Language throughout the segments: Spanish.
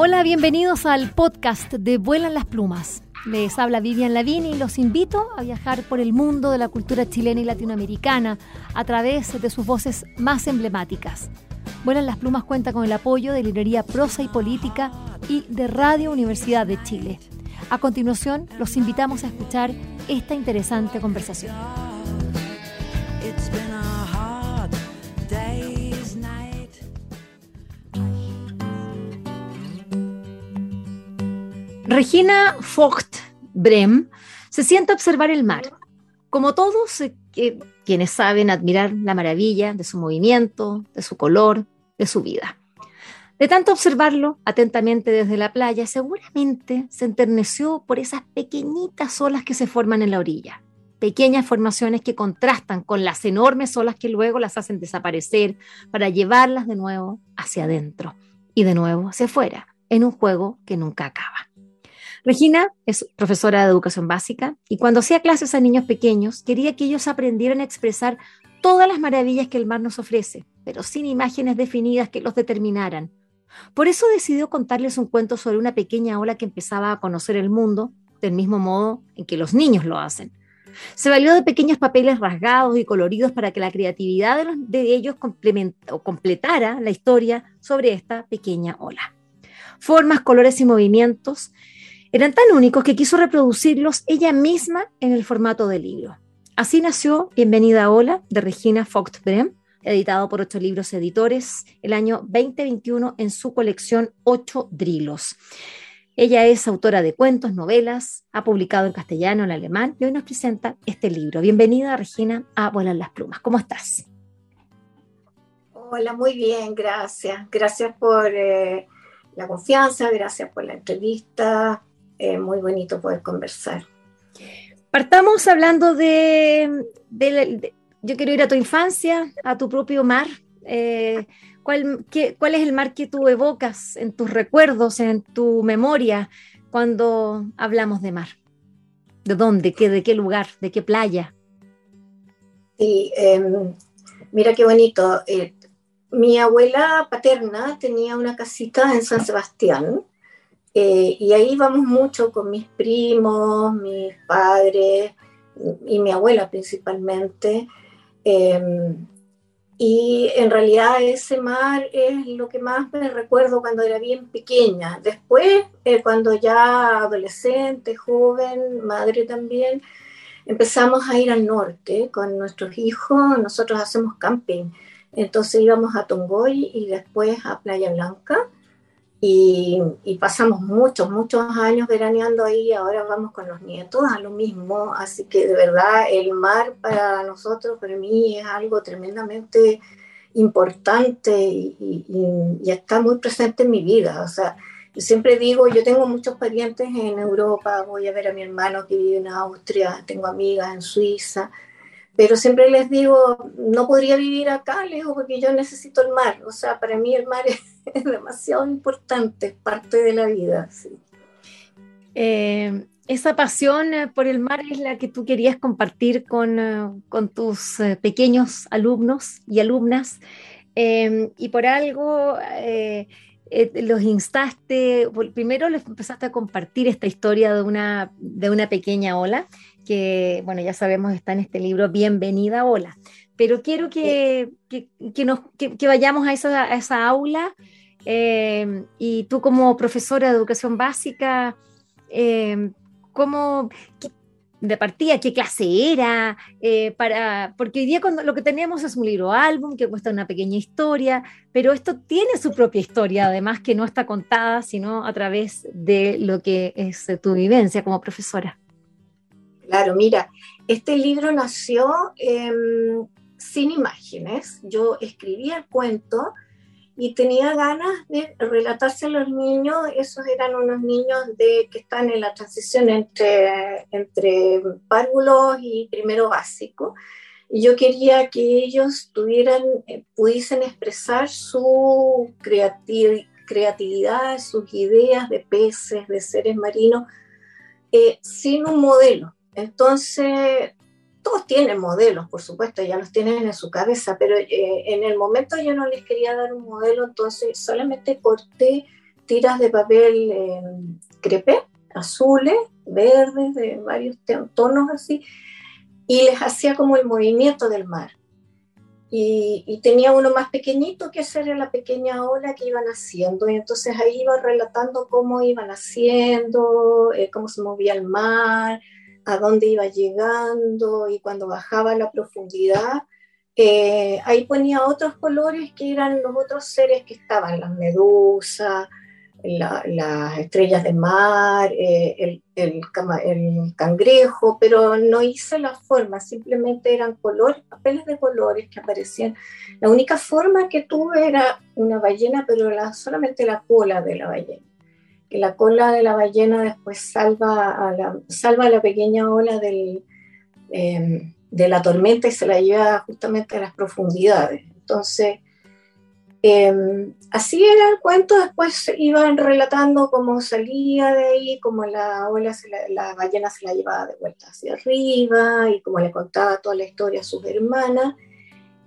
Hola, bienvenidos al podcast de Vuelan las Plumas. Les habla Vivian Lavini y los invito a viajar por el mundo de la cultura chilena y latinoamericana a través de sus voces más emblemáticas. Vuelan las Plumas cuenta con el apoyo de Librería Prosa y Política y de Radio Universidad de Chile. A continuación, los invitamos a escuchar esta interesante conversación. Regina Vogt Brem se sienta a observar el mar. Como todos eh, quienes saben admirar la maravilla de su movimiento, de su color, de su vida. De tanto observarlo atentamente desde la playa, seguramente se enterneció por esas pequeñitas olas que se forman en la orilla. Pequeñas formaciones que contrastan con las enormes olas que luego las hacen desaparecer para llevarlas de nuevo hacia adentro y de nuevo hacia afuera, en un juego que nunca acaba. Regina es profesora de educación básica y cuando hacía clases a niños pequeños quería que ellos aprendieran a expresar todas las maravillas que el mar nos ofrece, pero sin imágenes definidas que los determinaran. Por eso decidió contarles un cuento sobre una pequeña ola que empezaba a conocer el mundo del mismo modo en que los niños lo hacen. Se valió de pequeños papeles rasgados y coloridos para que la creatividad de, ellos completara la historia sobre esta pequeña ola. Formas, colores y movimientos eran tan únicos que quiso reproducirlos ella misma en el formato de libro. Así nació Bienvenida Hola de Regina Vogt Brem, editado por Ocho Libros Editores el año 2021 en su colección Ocho Drilos. Ella es autora de cuentos, novelas, ha publicado en castellano, en alemán y hoy nos presenta este libro. Bienvenida, Regina, a Volar las Plumas. ¿Cómo estás? Hola, muy bien, gracias. Gracias por eh, la confianza, gracias por la entrevista, es muy bonito poder conversar. Partamos hablando de, yo quiero ir a tu infancia, a tu propio mar. Eh, ¿cuál, ¿Cuál es el mar que tú evocas en tus recuerdos, en tu memoria, cuando hablamos de mar? ¿De dónde? ¿Qué, ¿De qué lugar? ¿De qué playa? Sí, em, mira qué bonito. Eh, mi abuela paterna tenía una casita en San Sebastián eh, y ahí vamos mucho con mis primos, mis padres y mi abuela principalmente. Em, y en realidad ese mar es lo que más me recuerdo cuando era bien pequeña. Después, eh, cuando ya adolescente, joven, madre también, empezamos a ir al norte con nuestros hijos. Nosotros hacemos camping. Entonces íbamos a Tongoy y después a Playa Blanca. Y, pasamos muchos, muchos años veraneando ahí, ahora vamos con los nietos a lo mismo, así que de verdad el mar para nosotros, para mí es algo tremendamente importante y, y, está muy presente en mi vida, o sea, yo siempre digo, yo tengo muchos parientes en Europa, voy a ver a mi hermano que vive en Austria, tengo amigas en Suiza, pero siempre les digo, no podría vivir acá lejos porque yo necesito el mar. O sea, para mí el mar es, demasiado importante, es parte de la vida. Eh, esa pasión eh, por el mar es la que tú querías compartir con, eh, con tus pequeños alumnos y alumnas. y por algo los instaste, primero les empezaste a compartir esta historia de una, de una pequeña ola que, bueno, ya sabemos, está en este libro, Bienvenida, hola. Pero quiero que, que, nos, que, vayamos a esa, a esa aula eh, y tú como profesora de educación básica, eh, ¿cómo, de partida, qué clase era, eh, para, porque hoy día lo que tenemos es un libro álbum que cuesta una pequeña historia, pero esto tiene su propia historia, además que no está contada, sino a través de lo que es tu vivencia como profesora. Claro, mira, este libro nació em, sin imágenes. Yo escribía el cuento y tenía ganas de relatarse a los niños. Esos eran unos niños de, que están en la transición entre, entre párvulos y primero básico. Y yo quería que ellos tuvieran, eh, pudiesen expresar su creatividad, sus ideas de peces, de seres marinos, eh, sin un modelo. Entonces, todos tienen modelos, por supuesto, ya los tienen en su cabeza, pero eh, en el momento yo no les quería dar un modelo, entonces solamente corté tiras de papel eh, crepé, azules, verdes, de varios tonos así, y les hacía como el movimiento del mar. Y, tenía uno más pequeñito que hacer la pequeña ola que iban haciendo. Y entonces ahí iba relatando cómo iban haciendo, eh, cómo se movía el mar, a dónde iba llegando y cuando bajaba la profundidad. Eh, ahí ponía otros colores que eran los otros seres que estaban, las medusas, las estrellas de mar, eh, el, el, cangrejo, pero no hice la forma, simplemente eran colores, papeles de colores que aparecían. La única forma que tuve era una ballena, pero la, solamente la cola de la ballena. Que la cola de la ballena después salva a la, salva a la pequeña ola del, em, de la tormenta y se la lleva justamente a las profundidades. Entonces, Em, así era el cuento, después iban relatando cómo salía de ahí, cómo la ola, la, ballena se la llevaba de vuelta hacia arriba y cómo le contaba toda la historia a sus hermanas.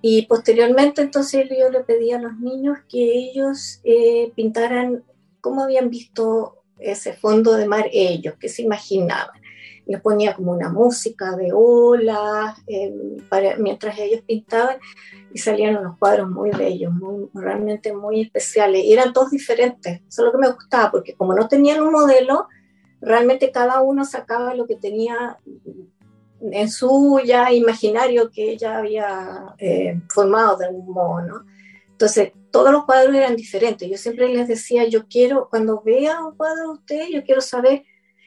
Y posteriormente entonces yo le pedí a los niños que ellos eh, pintaran cómo habían visto ese fondo de mar ellos, que se imaginaban. Les ponía como una música de olas em, mientras ellos pintaban y salían unos cuadros muy bellos, muy, realmente muy especiales. Y eran todos diferentes, eso es lo que me gustaba, porque como no tenían un modelo, realmente cada uno sacaba lo que tenía en su ya imaginario que ella había eh, formado de algún modo, ¿no? Entonces, todos los cuadros eran diferentes. Yo siempre les decía, yo quiero, cuando vea un cuadro de usted, yo quiero saber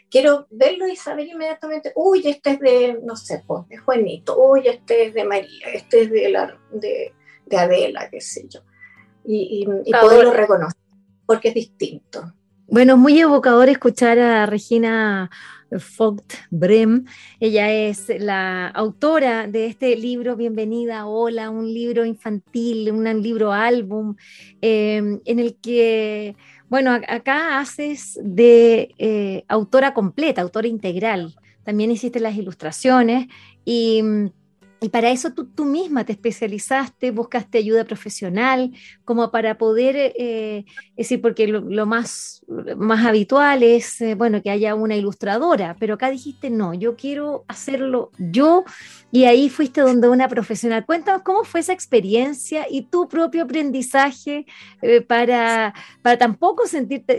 quiero verlo y saber inmediatamente, uy, este es de, no sé, pues, de Juanito, uy, este es de María, este es de, la, de, de Adela, qué sé yo. Y, y, poderlo reconocer, porque es distinto. Bueno, muy evocador escuchar a Regina Vogt Brem. Ella es la autora de este libro, Bienvenida, Hola, un libro infantil, un libro álbum, eh, en el que bueno, acá haces de eh, autora completa, autora integral. También hiciste las ilustraciones y mm, y para eso tú, tú, misma te especializaste, buscaste ayuda profesional, como para poder, eh, decir, porque lo, más, más habitual es, eh, bueno, que haya una ilustradora, pero acá dijiste, no, yo quiero hacerlo yo, y ahí fuiste donde una profesional. Cuéntanos cómo fue esa experiencia y tu propio aprendizaje eh, para, para tampoco sentirte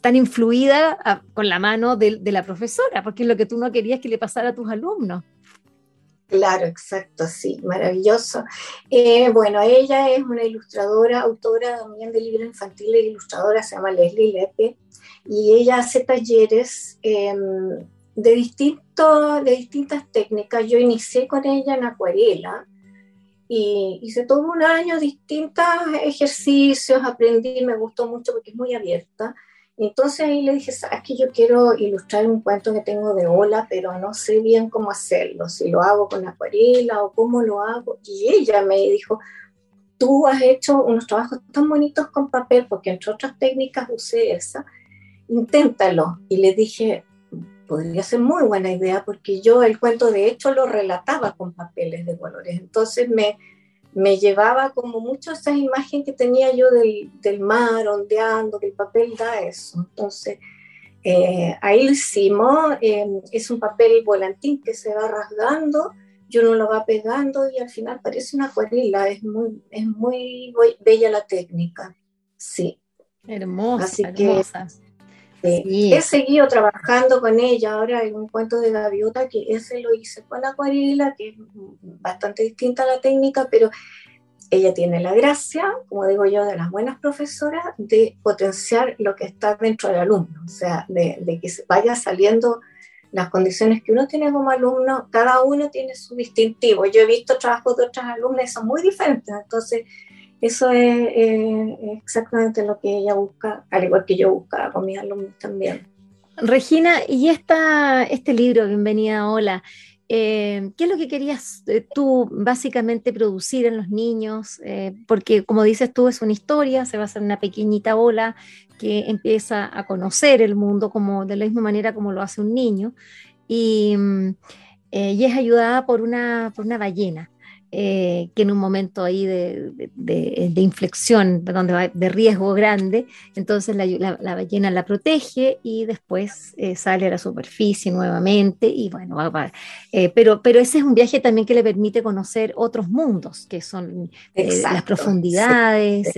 tan influida ah, con la mano de, de la profesora, porque es lo que tú no querías que le pasara a tus alumnos. Claro, exacto, sí, maravilloso. Eh, bueno, ella es una ilustradora, autora también de libros infantiles, ilustradora, se llama Leslie Lepe, y ella hace talleres em, de, distinto, de distintas técnicas. Yo inicié con ella en acuarela y hice todo un año distintos ejercicios, aprendí, me gustó mucho porque es muy abierta. Entonces ahí le dije, sabes que yo quiero ilustrar un cuento que tengo de ola, pero no sé bien cómo hacerlo, si lo hago con acuarela o cómo lo hago. Y ella me dijo, tú has hecho unos trabajos tan bonitos con papel, porque entre otras técnicas usé esa, inténtalo. Y le dije, podría ser muy buena idea, porque yo el cuento de hecho lo relataba con papeles de colores. Entonces me, me llevaba como mucho esa imagen que tenía yo del, del mar ondeando, que el papel da eso. Entonces, eh, ahí lo hicimos, em, es un papel volantín que se va rasgando, yo no lo va pegando y al final parece una acuarela, es muy, es muy bella la técnica, sí. Hermosa, Así que, He seguido trabajando con ella. Ahora en un cuento de gaviota que ese lo hice con acuarela, que es bastante distinta a la técnica, pero ella tiene la gracia, como digo yo, de las buenas profesoras, de potenciar lo que está dentro del alumno, o sea, de, de que vaya saliendo las condiciones que uno tiene como alumno, cada uno tiene su distintivo. Yo he visto trabajos de otras alumnas y son muy diferentes, entonces eso es exactamente lo que ella busca, al igual que yo buscaba con mis alumnos también. Regina, y esta, este libro, Bienvenida Hola, eh, ¿qué es lo que querías eh, tú básicamente producir en los niños? Eh, porque como dices tú, es una historia, se va a hacer una pequeñita ola que empieza a conocer el mundo como de la misma manera como lo hace un niño y, mm, y es ayudada por una, por una ballena. Eh, que en un momento ahí de, de, inflexión, donde de riesgo grande, entonces la, ballena la protege y después eh, sale a la superficie nuevamente y bueno, va, eh, pero, pero ese es un viaje también que le permite conocer otros mundos, que son las profundidades,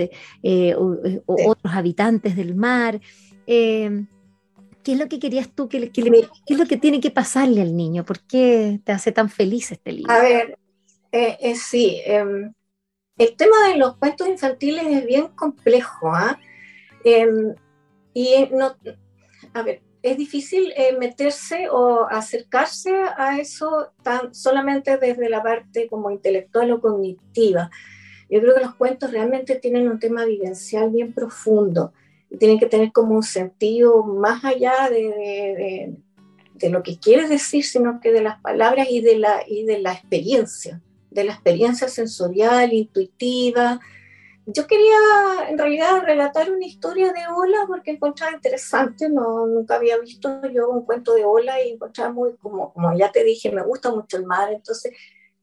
otros habitantes del mar. ¿Qué es lo que querías tú? ¿Qué, qué, es lo que tiene que pasarle al niño? ¿Por qué te hace tan feliz este libro? A ver, eh, eh, sí, em, el tema de los cuentos infantiles es bien complejo. ¿ah? Em, y no, a ver, es difícil eh, meterse o acercarse a eso tan, solamente desde la parte como intelectual o cognitiva. Yo creo que los cuentos realmente tienen un tema vivencial bien profundo tienen que tener como un sentido más allá de, de, lo que quieres decir, sino que de las palabras y de la, y de la experiencia, de la experiencia sensorial, intuitiva. Yo quería en realidad relatar una historia de Ola porque encontraba interesante, no, nunca había visto yo un cuento de Ola y encontraba muy, como, como ya te dije, me gusta mucho el mar, entonces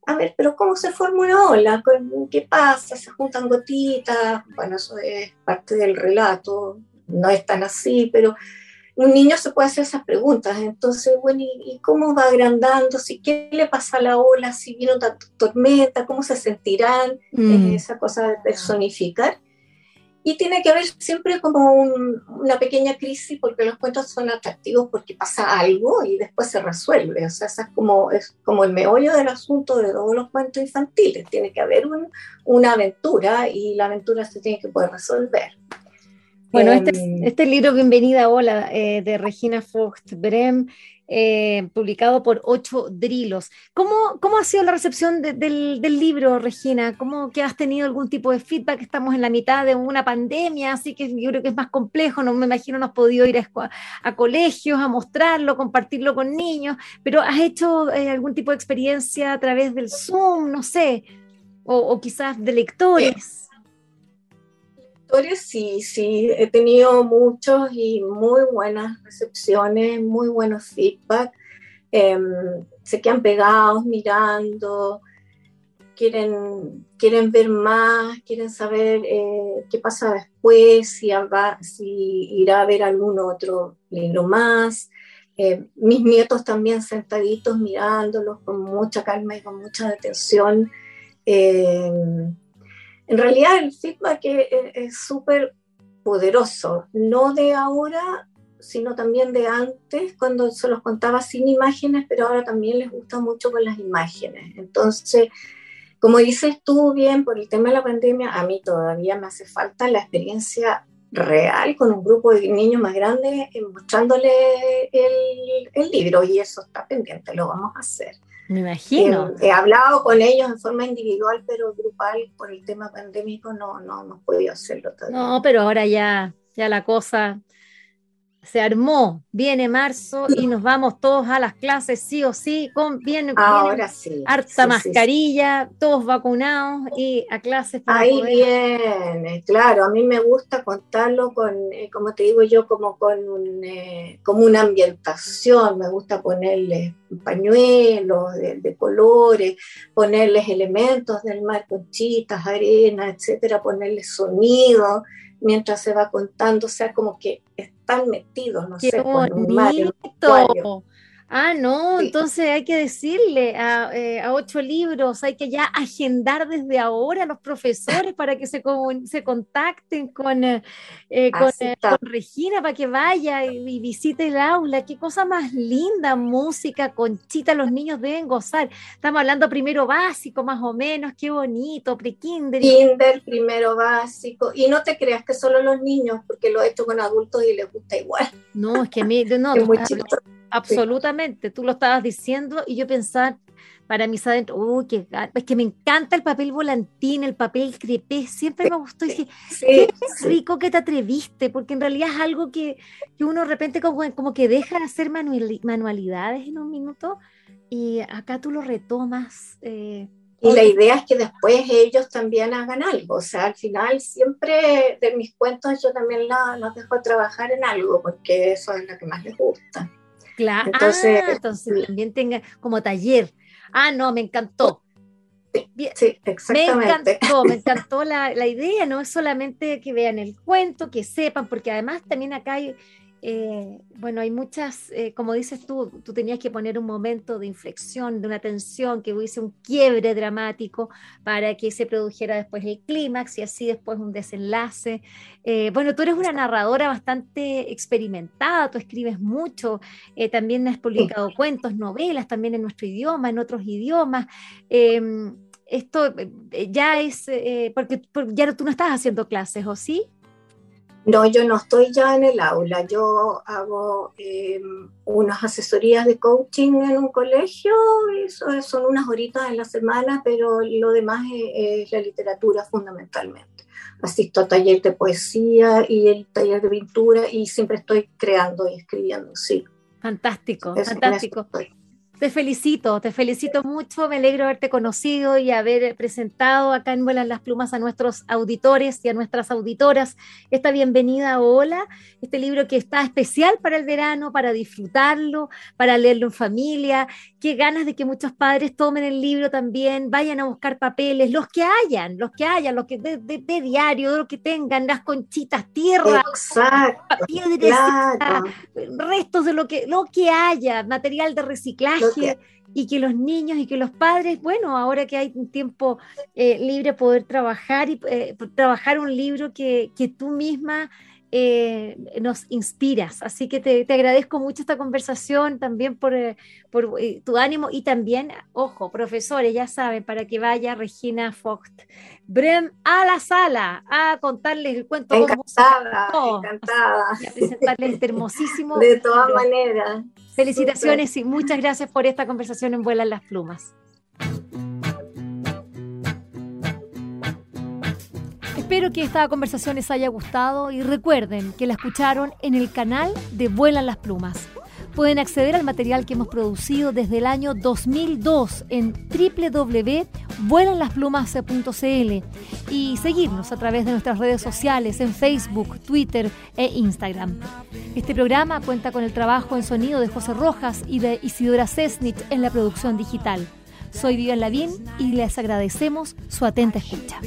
a ver, pero ¿cómo se forma una ola? ¿Qué pasa? ¿Se juntan gotitas? Bueno, eso es parte del relato, no es tan así, pero un niño se puede hacer esas preguntas. Entonces, bueno, ¿y, cómo va agrandando? ¿Qué le pasa a la ola? ¿Si vino tanta tormenta? ¿Cómo se sentirán? Mm. esa cosa de personificar. Y tiene que haber siempre como una pequeña crisis porque los cuentos son atractivos porque pasa algo y después se resuelve. O sea, es como, es como el meollo del asunto de todos los cuentos infantiles. Tiene que haber una aventura y la aventura se tiene que poder resolver. Bueno, este, em, este libro, Bienvenida Hola, eh, de Regina Focht Brem, eh, publicado por Ocho Drilos. ¿Cómo, ¿Cómo, ha sido la recepción del, libro, Regina? ¿Cómo que has tenido algún tipo de feedback? Estamos en la mitad de una pandemia, así que yo creo que es más complejo. No me imagino no has podido ir a, colegios a mostrarlo, compartirlo con niños, pero ¿has hecho eh, algún tipo de experiencia a través del Zoom? No sé, o, quizás de lectores sí, sí, he tenido muchos y muy buenas recepciones, muy buenos feedback. Em, se quedan pegados mirando, quieren, quieren ver más, quieren saber eh, qué pasa después, si, si irá a ver algún otro libro más. Eh, mis nietos también sentaditos mirándolos con mucha calma y con mucha atención. Em, en realidad el feedback es súper poderoso, no de ahora, sino también de antes, cuando se los contaba sin imágenes, pero ahora también les gusta mucho con las imágenes. Entonces, como dices tú bien, por el tema de la pandemia, a mí todavía me hace falta la experiencia real con un grupo de niños más grandes mostrándole el, el libro y eso está pendiente, lo vamos a hacer. Me imagino. he hablado con ellos en forma individual, pero grupal por el tema pandémico no, no hemos podido hacerlo todavía. No, pero ahora ya, ya la cosa se armó, viene marzo y nos vamos todos a las clases sí o sí, con bien, Ahora sí, harta mascarilla, todos vacunados y a clases. Ahí viene, claro, a mí me gusta contarlo con, eh, como te digo yo, como con un, eh, como una ambientación, me gusta ponerles pañuelos de, de, colores, ponerles elementos del mar, conchitas, arena, etcétera, ponerles sonido mientras se va contando, o sea, como que están metidos, no sé, con un mar, Ah, no, entonces hay que decirle eh, a, ocho libros, hay que ya agendar desde ahora a los profesores para que se, se contacten con, eh, eh, con, Regina para que vaya y, visite el aula. Qué cosa más linda, música, conchita, los niños deben gozar. Estamos hablando primero básico, más o menos, qué bonito, pre-kinder. Kinder, primero básico. Y no te creas que solo los niños, porque lo he hecho con adultos y les gusta igual. No, es que a mí, no, es muy absolutamente. Tú lo estabas diciendo y yo pensaba para mis adentro, uy, qué es que me encanta el papel volantín, el papel crepé, siempre me gustó y dije, qué rico que te atreviste, porque en realidad es algo que, que uno de repente como, como, que deja de hacer manualidades en un minuto y acá tú lo retomas. Eh, y la idea es que después ellos también hagan algo. O sea, al final siempre de mis cuentos yo también los dejo trabajar en algo, porque eso es lo que más les gusta. Claro, entonces, ah, entonces también tenga como taller. Ah, no, me encantó. Sí, exactamente. Me encantó, me encantó la, la, idea, no es solamente que vean el cuento, que sepan, porque además también acá hay eh, bueno, hay muchas, eh, como dices tú, tú tenías que poner un momento de inflexión, de una tensión, que hubiese un quiebre dramático para que se produjera después el clímax y así después un desenlace. Eh, bueno, tú eres una narradora bastante experimentada, tú escribes mucho, también has publicado cuentos, novelas, también en nuestro idioma, en otros idiomas em, esto ya es, porque, porque, ya tú no estás haciendo clases, ¿o sí? No, yo no estoy ya en el aula, yo hago em, unas asesorías de coaching en un colegio, eso son unas horitas en la semana, pero lo demás es, la literatura fundamentalmente. Asisto a taller de poesía y el taller de pintura y siempre estoy creando y escribiendo, sí. Fantástico, fantástico. Te felicito, te felicito mucho, me alegro haberte conocido y haber presentado acá en Vuelan las Plumas a nuestros auditores y a nuestras auditoras esta bienvenida Hola, este libro que está especial para el verano, para disfrutarlo, para leerlo en familia, qué ganas de que muchos padres tomen el libro también, vayan a buscar papeles, los que hayan, los que hayan, los que de, diario, los que tengan, las conchitas, tierra, piedras, restos de lo que, lo que haya, material de reciclaje y que los niños y que los padres, bueno, ahora que hay un tiempo eh, libre, poder trabajar y eh, trabajar un libro que, que tú misma eh, nos inspiras. Así que te, agradezco mucho esta conversación también por, eh, eh, tu ánimo y también, ojo, profesores, ya saben, para que vaya Regina Focht Brem a la sala a contarles el cuento. Encantada, encantada. A presentarles este hermosísimo. De todas maneras. Felicitaciones y muchas gracias por esta conversación en Vuelan las Plumas. Espero que esta conversación les haya gustado y recuerden que la escucharon en el canal de Vuelan las Plumas. Pueden acceder al material que hemos producido desde el año 2002 en www.vuelanlasplumas.cl y seguirnos a través de nuestras redes sociales en Facebook, Twitter e Instagram. Este programa cuenta con el trabajo en sonido de José Rojas y de Isidora Cesnich en la producción digital. Soy Vivian Lavín y les agradecemos su atenta escucha.